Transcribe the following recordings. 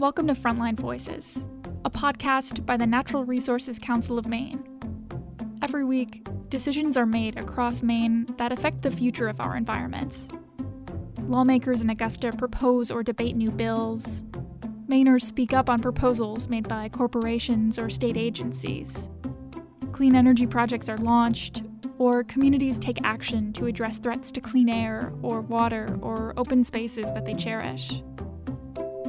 Welcome to Frontline Voices, a podcast by the Natural Resources Council of Maine. Every week, decisions are made across Maine that affect the future of our environment. Lawmakers in Augusta propose or debate new bills. Mainers speak up on proposals made by corporations or state agencies. Clean energy projects are launched, or communities take action to address threats to clean air or water or open spaces that they cherish.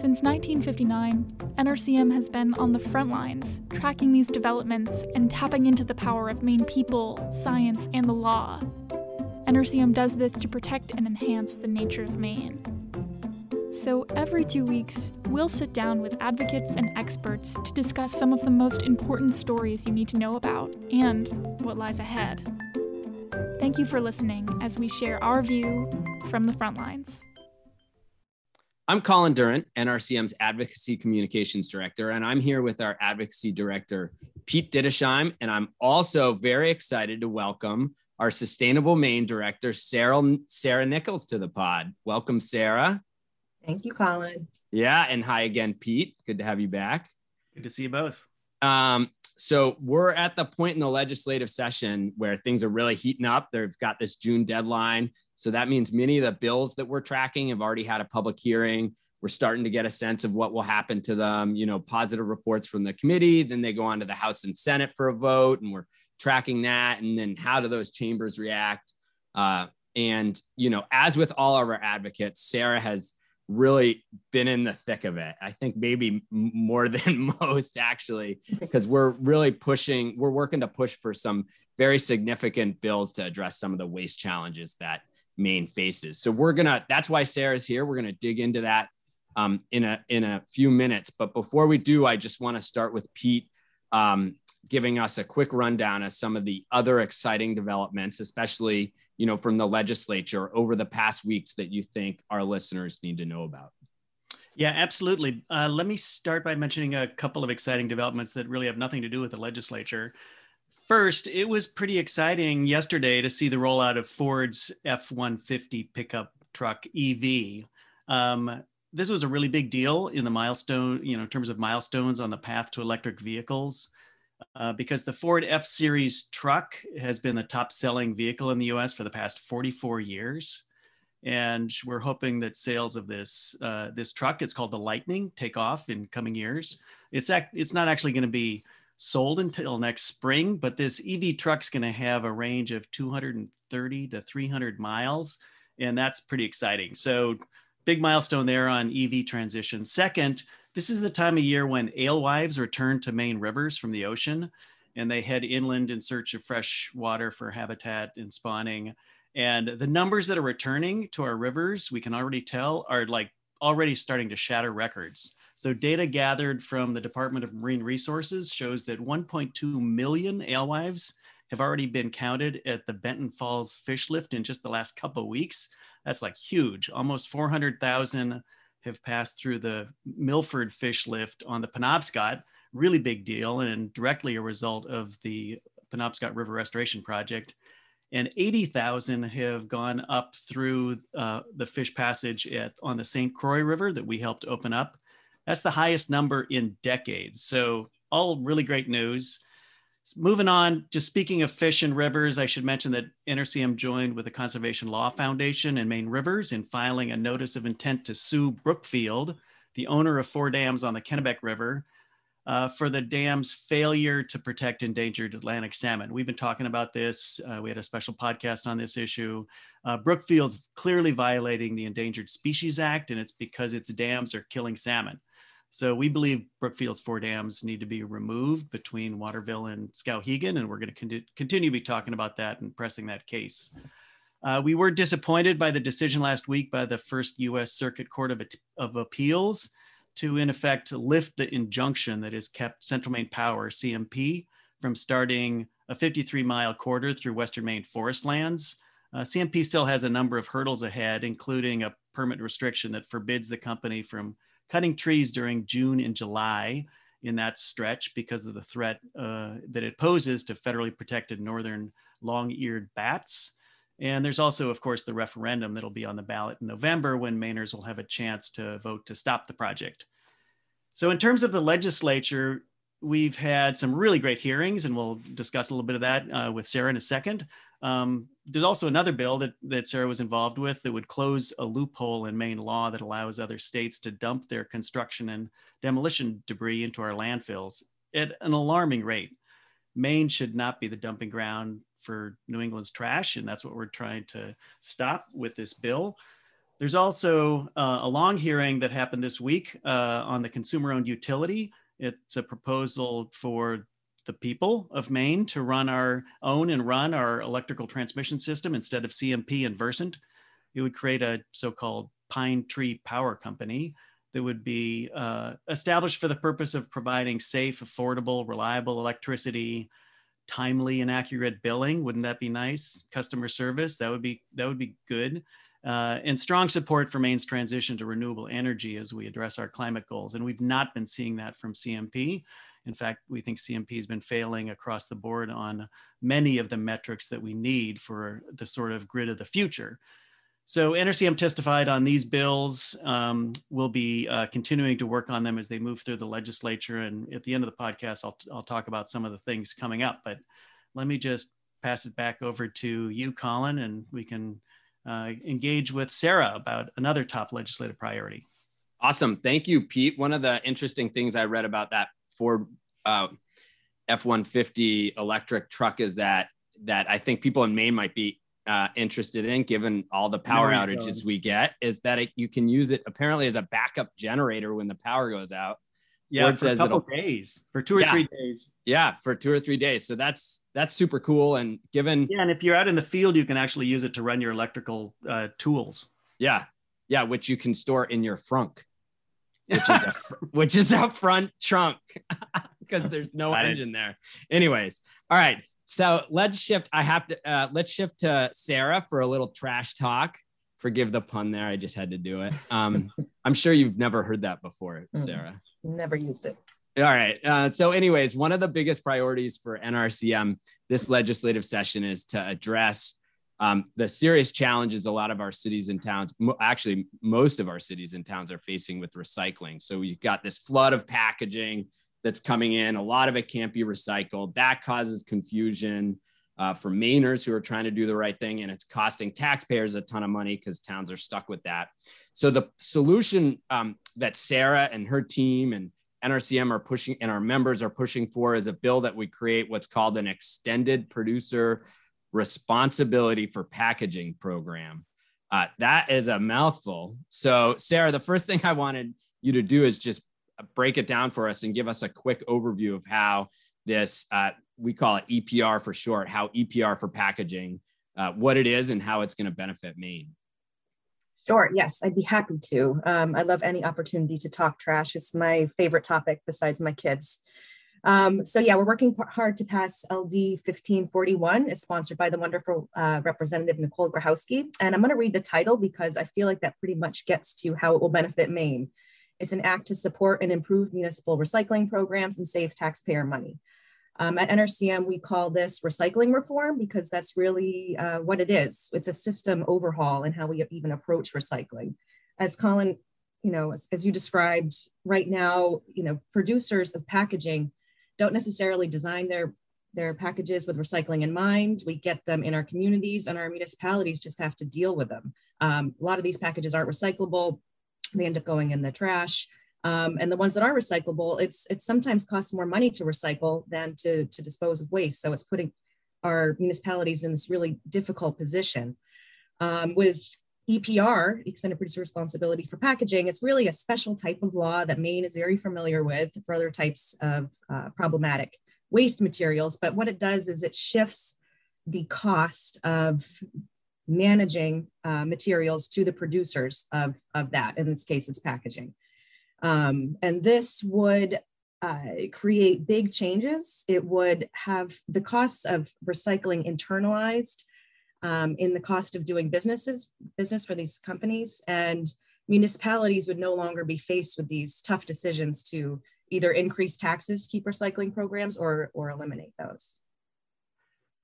Since 1959, NRCM has been on the front lines, tracking these developments and tapping into the power of Maine people, science, and the law. NRCM does this to protect and enhance the nature of Maine. So every two weeks, we'll sit down with advocates and experts to discuss some of the most important stories you need to know about and what lies ahead. Thank you for listening as we share our view from the front lines. I'm Colin Durrant, NRCM's Advocacy Communications Director, and I'm here with our Advocacy Director, Pete Didisheim. And I'm also very excited to welcome our Sustainable Maine Director, Sarah, Sarah Nichols, to the pod. Welcome, Sarah. Thank you, Colin. Yeah, and hi again, Pete. Good to have you back. Good to see you both. Um, so we're at the point in the legislative session where things are really heating up. They've got this June deadline. So that means many of the bills that we're tracking have already had a public hearing. We're starting to get a sense of what will happen to them, you know, positive reports from the committee. Then they go on to the House and Senate for a vote, and we're tracking that. And then how do those chambers react? Uh, and, you know, as with all of our advocates, Sarah has really been in the thick of it. I think maybe more than most actually, because we're really pushing, we're working to push for some very significant bills to address some of the waste challenges that Maine faces. So we're gonna, that's why Sarah's here. We're gonna dig into that um, in a in a few minutes. But before we do, I just want to start with Pete um, giving us a quick rundown of some of the other exciting developments, especially you know, from the legislature over the past weeks that you think our listeners need to know about? Yeah, absolutely. Uh, let me start by mentioning a couple of exciting developments that really have nothing to do with the legislature. First, it was pretty exciting yesterday to see the rollout of Ford's F 150 pickup truck EV. Um, this was a really big deal in the milestone, you know, in terms of milestones on the path to electric vehicles uh, because the Ford F Series truck has been the top selling vehicle in the US for the past 44 years. And we're hoping that sales of this uh, this truck, it's called the Lightning, take off in coming years. It's act, it's not actually going to be sold until next spring, but this EV truck's going to have a range of 230 to 300 miles, and that's pretty exciting. So, big milestone there on EV transition. Second, this is the time of year when alewives return to Maine rivers from the ocean and they head inland in search of fresh water for habitat and spawning. And the numbers that are returning to our rivers, we can already tell, are like already starting to shatter records. So, data gathered from the Department of Marine Resources shows that 1.2 million alewives have already been counted at the Benton Falls fish lift in just the last couple of weeks. That's like huge, almost 400,000 have passed through the Milford fish lift on the Penobscot, really big deal, and directly a result of the Penobscot River Restoration Project. And 80,000 have gone up through uh, the fish passage at, on the St. Croix River that we helped open up. That's the highest number in decades. So, all really great news. Moving on, just speaking of fish and rivers, I should mention that NRCM joined with the Conservation Law Foundation and Maine Rivers in filing a notice of intent to sue Brookfield, the owner of four dams on the Kennebec River, uh, for the dam's failure to protect endangered Atlantic salmon. We've been talking about this. Uh, we had a special podcast on this issue. Uh, Brookfield's clearly violating the Endangered Species Act, and it's because its dams are killing salmon. So we believe Brookfield's four dams need to be removed between Waterville and Skowhegan, and we're going to con- continue to be talking about that and pressing that case. Uh, we were disappointed by the decision last week by the first U.S. Circuit Court of, of Appeals to, in effect, lift the injunction that has kept Central Maine Power, CMP, from starting a 53 mile corridor through Western Maine forest lands. Uh, CMP still has a number of hurdles ahead, including a permit restriction that forbids the company from cutting trees during June and July in that stretch because of the threat uh, that it poses to federally protected northern long-eared bats. And there's also, of course, the referendum that'll be on the ballot in November when Mainers will have a chance to vote to stop the project. So, in terms of the legislature, we've had some really great hearings, and we'll discuss a little bit of that uh, with Sarah in a second. Um, there's also another bill that, that Sarah was involved with that would close a loophole in Maine law that allows other states to dump their construction and demolition debris into our landfills at an alarming rate. Maine should not be the dumping ground for New England's trash, and that's what we're trying to stop with this bill. There's also uh, a long hearing that happened this week uh, on the consumer owned utility. It's a proposal for the people of Maine to run our own and run our electrical transmission system instead of CMP and Versant. It would create a so-called Pine Tree Power Company that would be uh, established for the purpose of providing safe, affordable, reliable electricity, timely and accurate billing. Wouldn't that be nice? Customer service that would be that would be good. Uh, and strong support for Maine's transition to renewable energy as we address our climate goals. And we've not been seeing that from CMP. In fact, we think CMP has been failing across the board on many of the metrics that we need for the sort of grid of the future. So NRCM testified on these bills. Um, we'll be uh, continuing to work on them as they move through the legislature. And at the end of the podcast, I'll, I'll talk about some of the things coming up. But let me just pass it back over to you, Colin, and we can uh, engage with Sarah about another top legislative priority. Awesome. Thank you, Pete. One of the interesting things I read about that Ford uh, F-150 electric truck is that that I think people in Maine might be uh, interested in, given all the power outages we get, is that it, you can use it apparently as a backup generator when the power goes out. Yeah, Ford for says a couple days, for two or yeah, three days. Yeah, for two or three days. So that's that's super cool. And given yeah, and if you're out in the field, you can actually use it to run your electrical uh, tools. Yeah, yeah, which you can store in your frunk which is a which is a front trunk because there's no Got engine there. Anyways, all right. So let's shift. I have to uh, let's shift to Sarah for a little trash talk. Forgive the pun there. I just had to do it. Um, I'm sure you've never heard that before, mm, Sarah. Never used it. All right. Uh, so, anyways, one of the biggest priorities for NRCM this legislative session is to address um, the serious challenges a lot of our cities and towns, actually, most of our cities and towns are facing with recycling. So we've got this flood of packaging that's coming in. A lot of it can't be recycled. That causes confusion uh, for Mainers who are trying to do the right thing, and it's costing taxpayers a ton of money because towns are stuck with that. So the solution um, that Sarah and her team and NRCM are pushing and our members are pushing for is a bill that we create what's called an extended producer responsibility for packaging program. Uh, that is a mouthful. So, Sarah, the first thing I wanted you to do is just break it down for us and give us a quick overview of how this, uh, we call it EPR for short, how EPR for packaging, uh, what it is and how it's going to benefit Maine. Sure. Yes, I'd be happy to. Um, I love any opportunity to talk trash. It's my favorite topic besides my kids. Um, so yeah, we're working hard to pass LD 1541. It's sponsored by the wonderful uh, Representative Nicole Grohoski. And I'm gonna read the title because I feel like that pretty much gets to how it will benefit Maine. It's an act to support and improve municipal recycling programs and save taxpayer money. Um, at NRCM, we call this recycling reform because that's really uh, what it is. It's a system overhaul in how we even approach recycling. As Colin, you know, as, as you described right now, you know, producers of packaging don't necessarily design their their packages with recycling in mind. We get them in our communities and our municipalities just have to deal with them. Um, a lot of these packages aren't recyclable. They end up going in the trash. Um, and the ones that are recyclable, it's it sometimes costs more money to recycle than to, to dispose of waste. So it's putting our municipalities in this really difficult position. Um, with EPR, Extended Producer Responsibility for Packaging, it's really a special type of law that Maine is very familiar with for other types of uh, problematic waste materials. But what it does is it shifts the cost of managing uh, materials to the producers of, of that. In this case, it's packaging. Um, and this would uh, create big changes. It would have the costs of recycling internalized um, in the cost of doing businesses business for these companies and municipalities would no longer be faced with these tough decisions to either increase taxes keep recycling programs or or eliminate those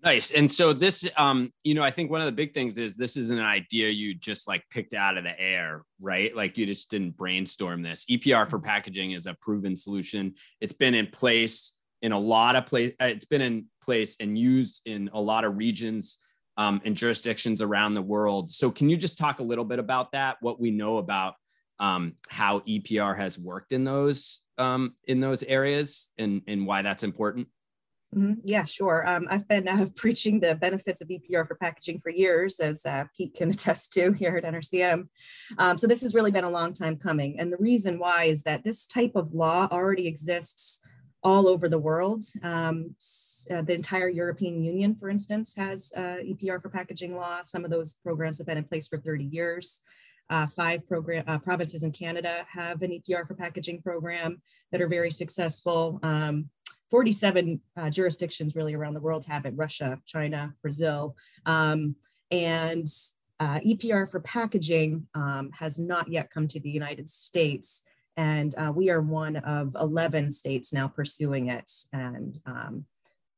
Nice. And so this, um, you know, I think one of the big things is this is an idea you just like picked out of the air, right? Like you just didn't brainstorm this. EPR for packaging is a proven solution. It's been in place in a lot of place. Uh, it's been in place and used in a lot of regions um, and jurisdictions around the world. So can you just talk a little bit about that? What we know about um, how EPR has worked in those um, in those areas and and why that's important? Mm-hmm. Yeah, sure. Um, I've been uh, preaching the benefits of EPR for packaging for years, as uh, Pete can attest to here at NRCM. Um, so this has really been a long time coming. And the reason why is that this type of law already exists all over the world. Um, uh, the entire European Union, for instance, has uh, EPR for packaging law. Some of those programs have been in place for 30 years. Uh, five program, uh, provinces in Canada have an EPR for packaging program that are very successful. Um, 47 uh, jurisdictions really around the world have it Russia, China, Brazil. Um, and uh, EPR for packaging um, has not yet come to the United States. And uh, we are one of 11 states now pursuing it. And um,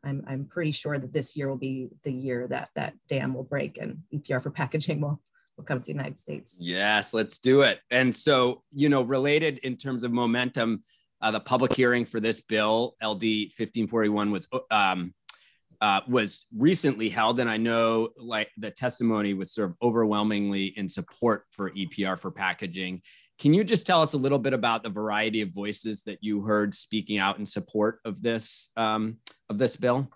I'm, I'm pretty sure that this year will be the year that that dam will break and EPR for packaging will, will come to the United States. Yes, let's do it. And so, you know, related in terms of momentum, uh, the public hearing for this bill, LD 1541, was um, uh, was recently held, and I know like the testimony was sort of overwhelmingly in support for EPR for packaging. Can you just tell us a little bit about the variety of voices that you heard speaking out in support of this um, of this bill?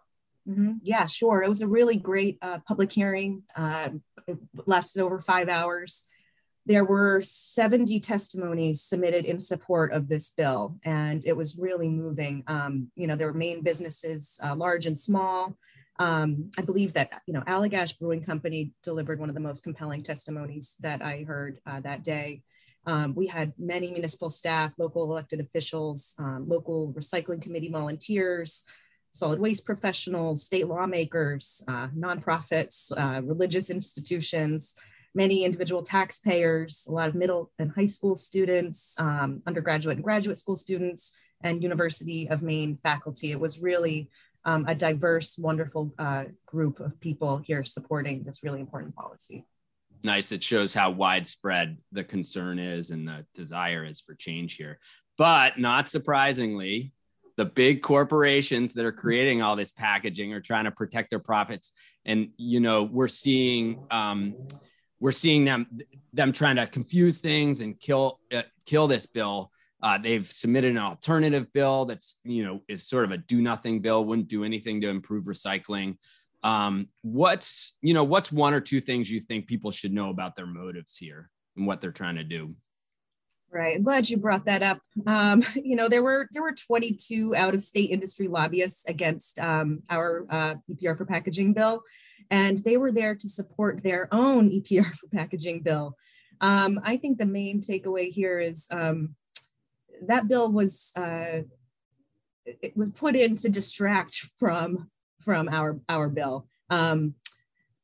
Mm-hmm. Yeah, sure. It was a really great uh, public hearing. Uh, it lasted over five hours there were 70 testimonies submitted in support of this bill, and it was really moving. Um, you know, there were Maine businesses, uh, large and small. Um, I believe that, you know, Allagash Brewing Company delivered one of the most compelling testimonies that I heard uh, that day. Um, we had many municipal staff, local elected officials, um, local recycling committee volunteers, solid waste professionals, state lawmakers, uh, nonprofits, uh, religious institutions, many individual taxpayers, a lot of middle and high school students, um, undergraduate and graduate school students, and University of Maine faculty. It was really um, a diverse, wonderful uh, group of people here supporting this really important policy. Nice. It shows how widespread the concern is and the desire is for change here. But not surprisingly, the big corporations that are creating all this packaging are trying to protect their profits. And, you know, we're seeing, um, we're seeing them them trying to confuse things and kill uh, kill this bill. Uh, they've submitted an alternative bill that's you know is sort of a do nothing bill, wouldn't do anything to improve recycling. Um, what's you know what's one or two things you think people should know about their motives here and what they're trying to do? Right. I'm glad you brought that up. Um, you know, there were there were 22 out of state industry lobbyists against um, our uh, EPR for packaging bill and they were there to support their own EPR for packaging bill. Um, I think the main takeaway here is um, that bill was uh, it was put in to distract from from our our bill. Um,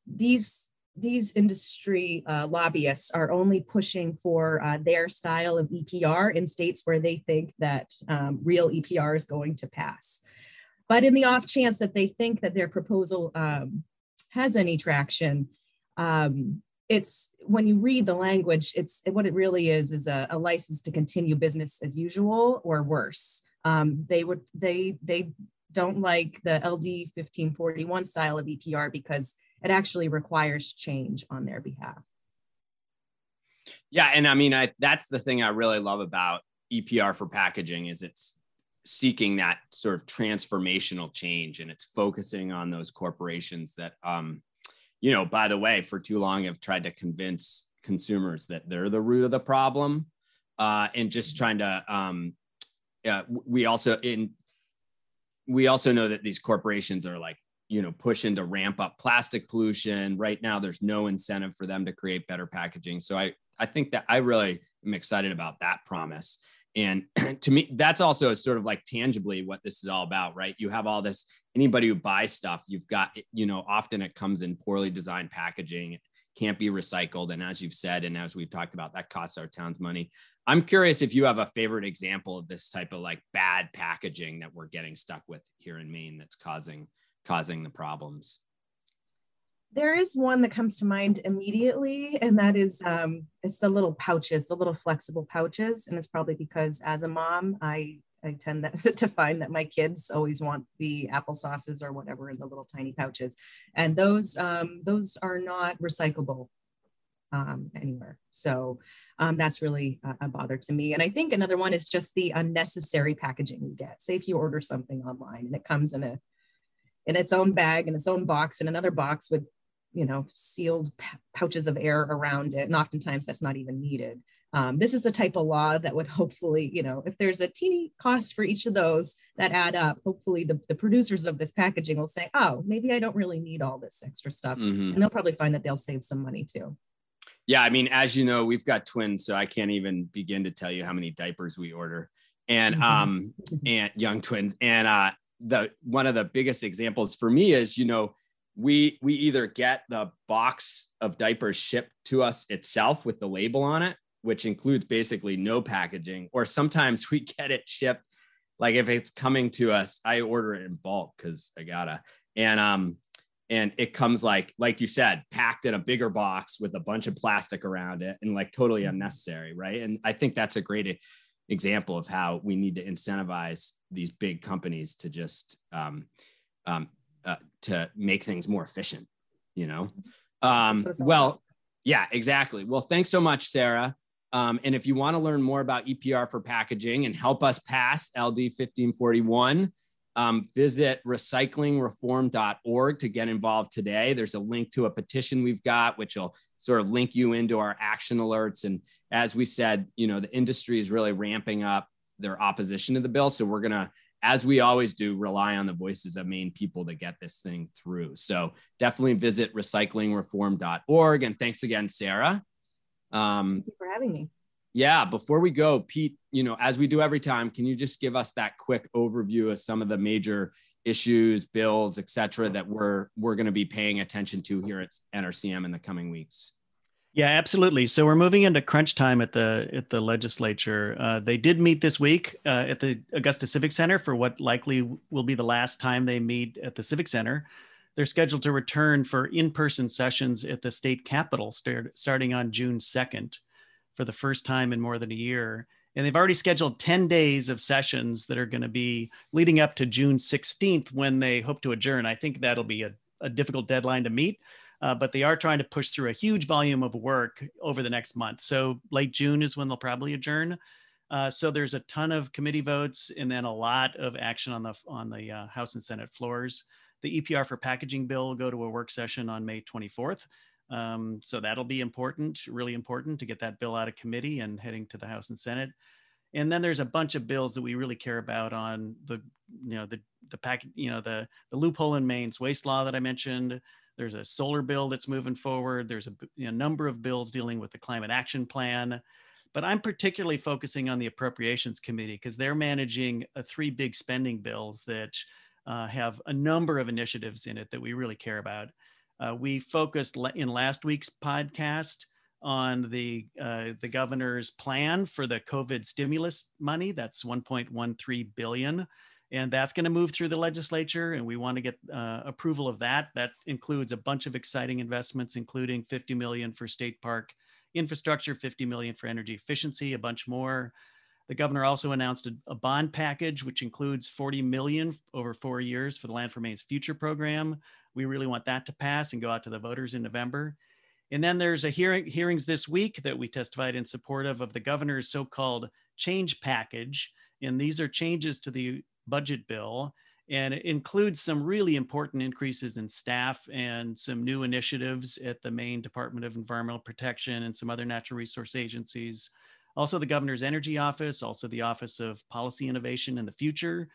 these these industry uh, lobbyists are only pushing for uh, their style of EPR in states where they think that um, real EPR is going to pass. But in the off chance that they think that their proposal um, has any traction, um, it's when you read the language, it's what it really is is a, a license to continue business as usual or worse. Um, they would they they don't like the LD 1541 style of EPR because it actually requires change on their behalf. Yeah, and I mean, I that's the thing I really love about EPR for packaging is it's seeking that sort of transformational change and it's focusing on those corporations that um you know by the way for too long have tried to convince consumers that they're the root of the problem uh and just trying to um yeah we also in we also know that these corporations are like you know pushing to ramp up plastic pollution right now there's no incentive for them to create better packaging so i i think that i really am excited about that promise and to me, that's also sort of like tangibly what this is all about, right? You have all this, anybody who buys stuff, you've got, you know, often it comes in poorly designed packaging, can't be recycled. And as you've said, and as we've talked about, that costs our towns money. I'm curious if you have a favorite example of this type of like bad packaging that we're getting stuck with here in Maine that's causing causing the problems. there is one that comes to mind immediately, and that is um, it's the little pouches, the little flexible pouches, and it's probably because as a mom, I I tend that, to find that my kids always want the apple sauces or whatever in the little tiny pouches, and those um, those are not recyclable um, anywhere. So um, that's really a, a, bother to me. And I think another one is just the unnecessary packaging you get. Say if you order something online and it comes in a in its own bag and its own box and another box with you know sealed pouches of air around it, and oftentimes that's not even needed. Um, this is the type of law that would hopefully, you know, if there's a teeny cost for each of those that add up, hopefully the, the producers of this packaging will say, oh, maybe I don't really need all this extra stuff. Mm-hmm. And they'll probably find that they'll save some money too. Yeah, I mean, as you know, we've got twins, so I can't even begin to tell you how many diapers we order, and mm-hmm. um, and young twins. And uh, the one of the biggest examples for me is, you know, we we either get the box of diapers shipped to us itself with the label on it, which includes basically no packaging, or sometimes we get it shipped. Like if it's coming to us, I order it in bulk because I gotta. And um, and it comes like like you said packed in a bigger box with a bunch of plastic around it and like totally mm-hmm. unnecessary right? And i think that's a great example of how we need to incentivize these big companies to just um, um, uh, to make things more efficient you know? Um, well yeah exactly. Well thanks so much sarah. Um, and if you want to learn more about epr for packaging and help us pass ld 1541 um, visit recyclingreform.org to get involved today. There's a link to a petition we've got, which will sort of link you into our action alerts. And as we said, you know, the industry is really ramping up their opposition to the bill. So we're going to, as we always do, rely on the voices of Maine people to get this thing through. So definitely visit recyclingreform.org. And thanks again, Sarah. Um, Thank you for having me yeah, before we go, Pete, you know, as we do every time, can you just give us that quick overview of some of the major issues, bills, et cetera, that we're we're going to be paying attention to here at NRCM in the coming weeks? Yeah, absolutely. So we're moving into crunch time at the at the legislature. Uh, they did meet this week uh, at the Augusta Civic Center for what likely will be the last time they meet at the Civic Center. They're scheduled to return for in-person sessions at the state capitol start, starting on June 2nd for the first time in more than a year. And they've already scheduled 10 days of sessions that are going to be leading up to June 16th when they hope to adjourn. I think that'll be a, a difficult deadline to meet, uh, but they are trying to push through a huge volume of work over the next month. So late June is when they'll probably adjourn. Uh, so there's a ton of committee votes and then a lot of action on the on the uh, House and Senate floors. The EPR for packaging bill will go to a work session on May 24th. Um, so that'll be important, really important to get that bill out of committee and heading to the House and Senate. And then there's a bunch of bills that we really care about on the, you know, the the pack, you know, the the loophole in Maine's waste law that I mentioned. There's a solar bill that's moving forward. There's a you know, number of bills dealing with the climate action plan. But I'm particularly focusing on the appropriations committee because they're managing uh, three big spending bills that uh, have a number of initiatives in it that we really care about. Uh, we focused in last week's podcast on the uh, the governor's plan for the COVID stimulus money. That's 1.13 billion, and that's going to move through the legislature. And we want to get uh, approval of that. That includes a bunch of exciting investments, including 50 million for state park infrastructure, 50 million for energy efficiency, a bunch more. The governor also announced a, a, bond package, which includes 40 million over four years for the Land for Maine's Future program. We really want that to pass and go out to the voters in November. And then there's a hearing hearings this week that we testified in support of of the governor's so-called change package. And these are changes to the budget bill and it includes some really important increases in staff and some new initiatives at the Maine Department of Environmental Protection and some other natural resource agencies also the governor's energy office, also the Office of Policy Innovation in the Future.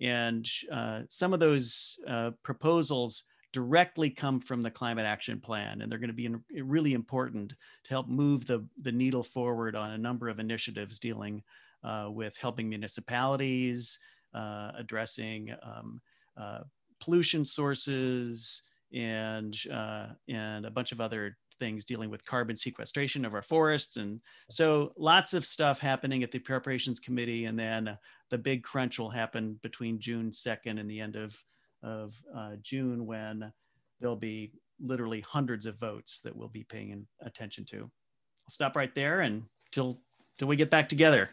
And uh, some of those uh, proposals directly come from the climate action plan and they're going to be in, really important to help move the, the needle forward on a number of initiatives dealing uh, with helping municipalities uh, addressing um, uh, pollution sources and uh, and a bunch of other things dealing with carbon sequestration of our forests. And so lots of stuff happening at the appropriations committee. And then the big crunch will happen between June 2nd and the end of, of uh, June when there'll be literally hundreds of votes that we'll be paying attention to. I'll stop right there and till till we get back together.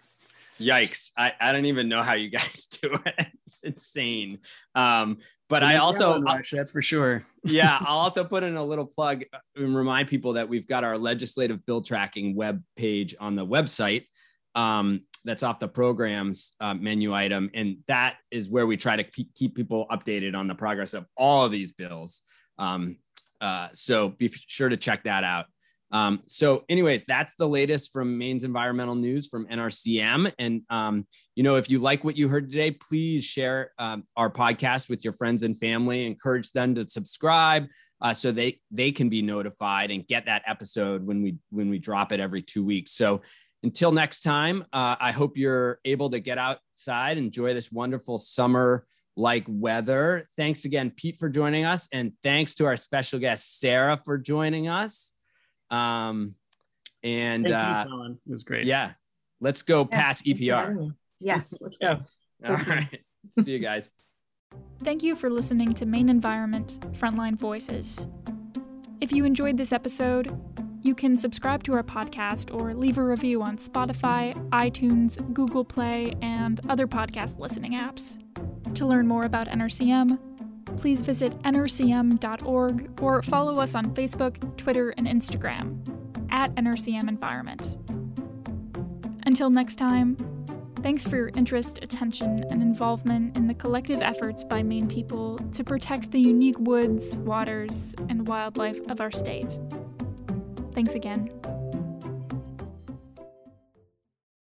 Yikes! I, I don't even know how you guys do it. It's insane. Um, but I also rush, that's for sure. yeah, I'll also put in a little plug and remind people that we've got our legislative bill tracking web page on the website. Um, that's off the programs uh, menu item, and that is where we try to keep people updated on the progress of all of these bills. Um, uh, so be sure to check that out. Um, so, anyways, that's the latest from Maine's environmental news from NRCM. And um, you know, if you like what you heard today, please share um, our podcast with your friends and family. Encourage them to subscribe uh, so they they can be notified and get that episode when we when we drop it every two weeks. So, until next time, uh, I hope you're able to get outside, enjoy this wonderful summer like weather. Thanks again, Pete, for joining us. And thanks to our special guest, Sarah, for joining us. Um, and uh, it was great. Yeah. Let's go yeah, past EPR. Yes, let's go. All right. See you guys. Thank you for listening to Maine Environment Frontline Voices. If you enjoyed this episode, you can subscribe to our podcast or leave a review on Spotify, iTunes, Google Play, and other podcast listening apps. To learn more about NRCM, please visit nrcm.org or follow us on Facebook, Twitter, and Instagram at NRCM Environment. Until next time, thanks for your interest, attention, and involvement in the collective efforts by Maine people to protect the unique woods, waters, and wildlife of our state. Thanks again.